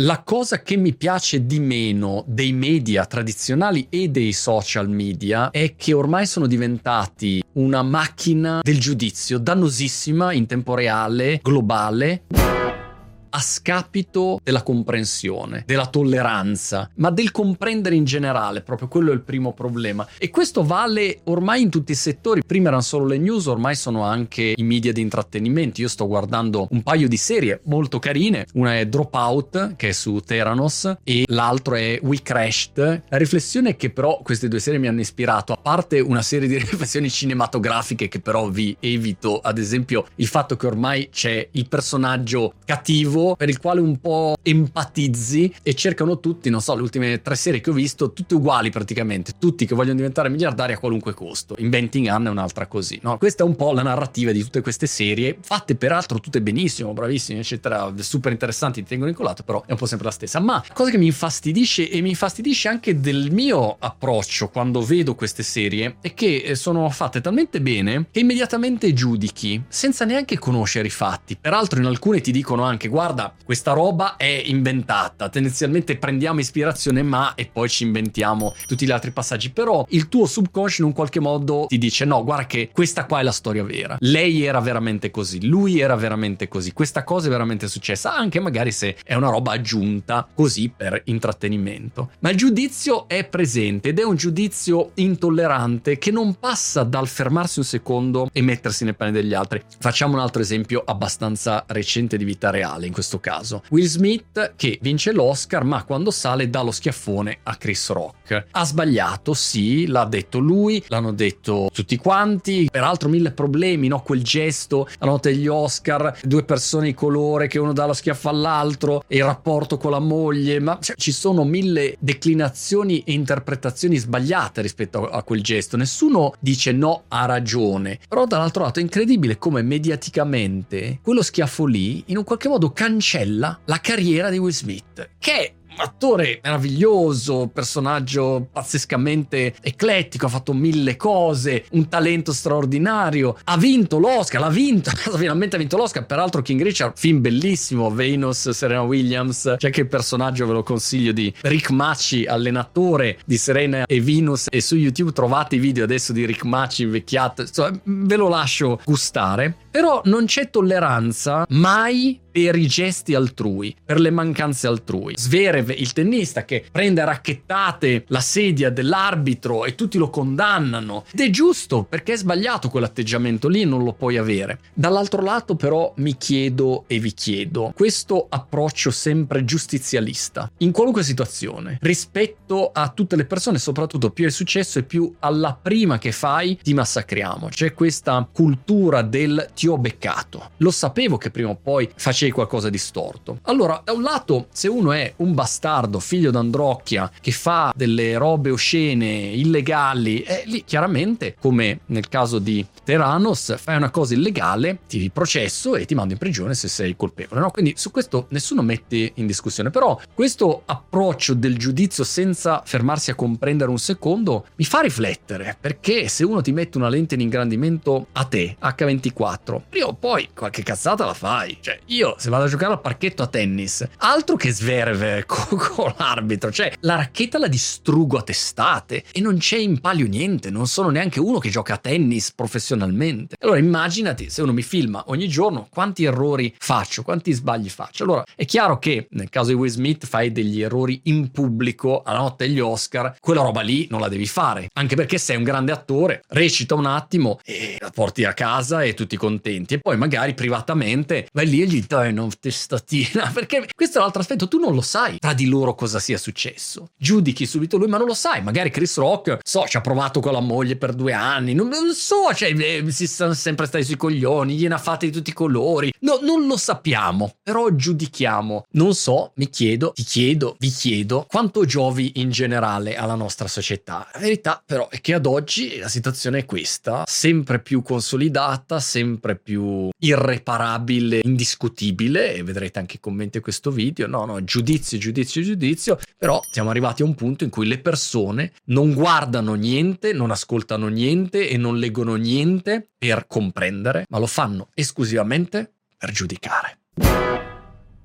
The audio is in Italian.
La cosa che mi piace di meno dei media tradizionali e dei social media è che ormai sono diventati una macchina del giudizio dannosissima in tempo reale, globale a scapito della comprensione, della tolleranza, ma del comprendere in generale, proprio quello è il primo problema. E questo vale ormai in tutti i settori. Prima erano solo le news, ormai sono anche i media di intrattenimento. Io sto guardando un paio di serie molto carine. Una è Dropout, che è su Theranos, e l'altro è We Crashed. La riflessione che però queste due serie mi hanno ispirato, a parte una serie di riflessioni cinematografiche che però vi evito, ad esempio il fatto che ormai c'è il personaggio cattivo per il quale un po' empatizzi e cercano tutti, non so, le ultime tre serie che ho visto, tutte uguali praticamente, tutti che vogliono diventare miliardari a qualunque costo. Inventing Anne è un'altra così, no? Questa è un po' la narrativa di tutte queste serie, fatte peraltro tutte benissimo, bravissime, eccetera, super interessanti, ti tengono incollato, però è un po' sempre la stessa. Ma cosa che mi infastidisce e mi infastidisce anche del mio approccio quando vedo queste serie è che eh, sono fatte talmente bene che immediatamente giudichi senza neanche conoscere i fatti. Peraltro in alcune ti dicono anche guarda guarda, questa roba è inventata, tendenzialmente prendiamo ispirazione ma e poi ci inventiamo tutti gli altri passaggi, però il tuo subconscio in un qualche modo ti dice no, guarda che questa qua è la storia vera, lei era veramente così, lui era veramente così, questa cosa è veramente successa, anche magari se è una roba aggiunta così per intrattenimento. Ma il giudizio è presente ed è un giudizio intollerante che non passa dal fermarsi un secondo e mettersi nei panni degli altri. Facciamo un altro esempio abbastanza recente di vita reale in questo questo caso. Will Smith che vince l'Oscar ma quando sale dà lo schiaffone a Chris Rock. Ha sbagliato, sì, l'ha detto lui, l'hanno detto tutti quanti, peraltro mille problemi, no? Quel gesto, la notte degli Oscar, due persone di colore che uno dà lo schiaffo all'altro il rapporto con la moglie, ma cioè, ci sono mille declinazioni e interpretazioni sbagliate rispetto a quel gesto. Nessuno dice no, ha ragione. Però dall'altro lato è incredibile come mediaticamente quello schiaffo lì in un qualche modo cancella cancella la carriera di Will Smith, che è attore meraviglioso, personaggio pazzescamente eclettico, ha fatto mille cose, un talento straordinario, ha vinto l'Oscar, l'ha vinto, finalmente ha vinto l'Oscar, peraltro King Richard, film bellissimo, Venus, Serena Williams, c'è anche il personaggio, ve lo consiglio, di Rick Macci, allenatore di Serena e Venus e su YouTube trovate i video adesso di Rick Macci invecchiato, insomma, ve lo lascio gustare, però non c'è tolleranza mai per i gesti altrui, per le mancanze altrui. Zverev, il tennista che prende a racchettate la sedia dell'arbitro e tutti lo condannano. Ed è giusto perché è sbagliato quell'atteggiamento lì, non lo puoi avere. Dall'altro lato però mi chiedo e vi chiedo, questo approccio sempre giustizialista, in qualunque situazione, rispetto a tutte le persone, soprattutto più è successo e più alla prima che fai ti massacriamo. C'è questa cultura del ti ho beccato. Lo sapevo che prima o poi facevi c'è qualcosa di storto. Allora, da un lato, se uno è un bastardo, figlio d'Androcchia, che fa delle robe oscene, illegali, eh, lì chiaramente, come nel caso di Teranos, fai una cosa illegale, ti processo e ti mando in prigione se sei colpevole. No? Quindi su questo nessuno mette in discussione. Però questo approccio del giudizio senza fermarsi a comprendere un secondo mi fa riflettere, perché se uno ti mette una lente di ingrandimento a te, H24, prima o poi qualche cazzata la fai. Cioè, io se vado a giocare al parchetto a tennis, altro che sverve con, con l'arbitro, cioè la racchetta la distruggo a testate e non c'è in palio niente, non sono neanche uno che gioca a tennis professionalmente. Allora immaginati se uno mi filma ogni giorno quanti errori faccio, quanti sbagli faccio. Allora è chiaro che nel caso di Will Smith fai degli errori in pubblico alla notte degli Oscar, quella roba lì non la devi fare, anche perché sei un grande attore, recita un attimo e la porti a casa e tutti contenti e poi magari privatamente vai lì e gli dai una testatina, perché questo è l'altro aspetto, tu non lo sai tra di loro cosa sia successo. Giudichi subito lui, ma non lo sai, magari Chris Rock, so, ci ha provato con la moglie per due anni, non, non so, cioè, eh, si sono sempre stati sui coglioni, gliene ha fatte di tutti i colori, no, non lo sappiamo, però giudichiamo. Non so, mi chiedo, ti chiedo, vi chiedo, quanto giovi in generale alla nostra società. La verità però è che ad oggi la situazione è questa, sempre più consolidata, sempre più irreparabile, indiscutibile possibile, e vedrete anche i commenti a questo video, no, no, giudizio, giudizio, giudizio, però siamo arrivati a un punto in cui le persone non guardano niente, non ascoltano niente e non leggono niente per comprendere, ma lo fanno esclusivamente per giudicare.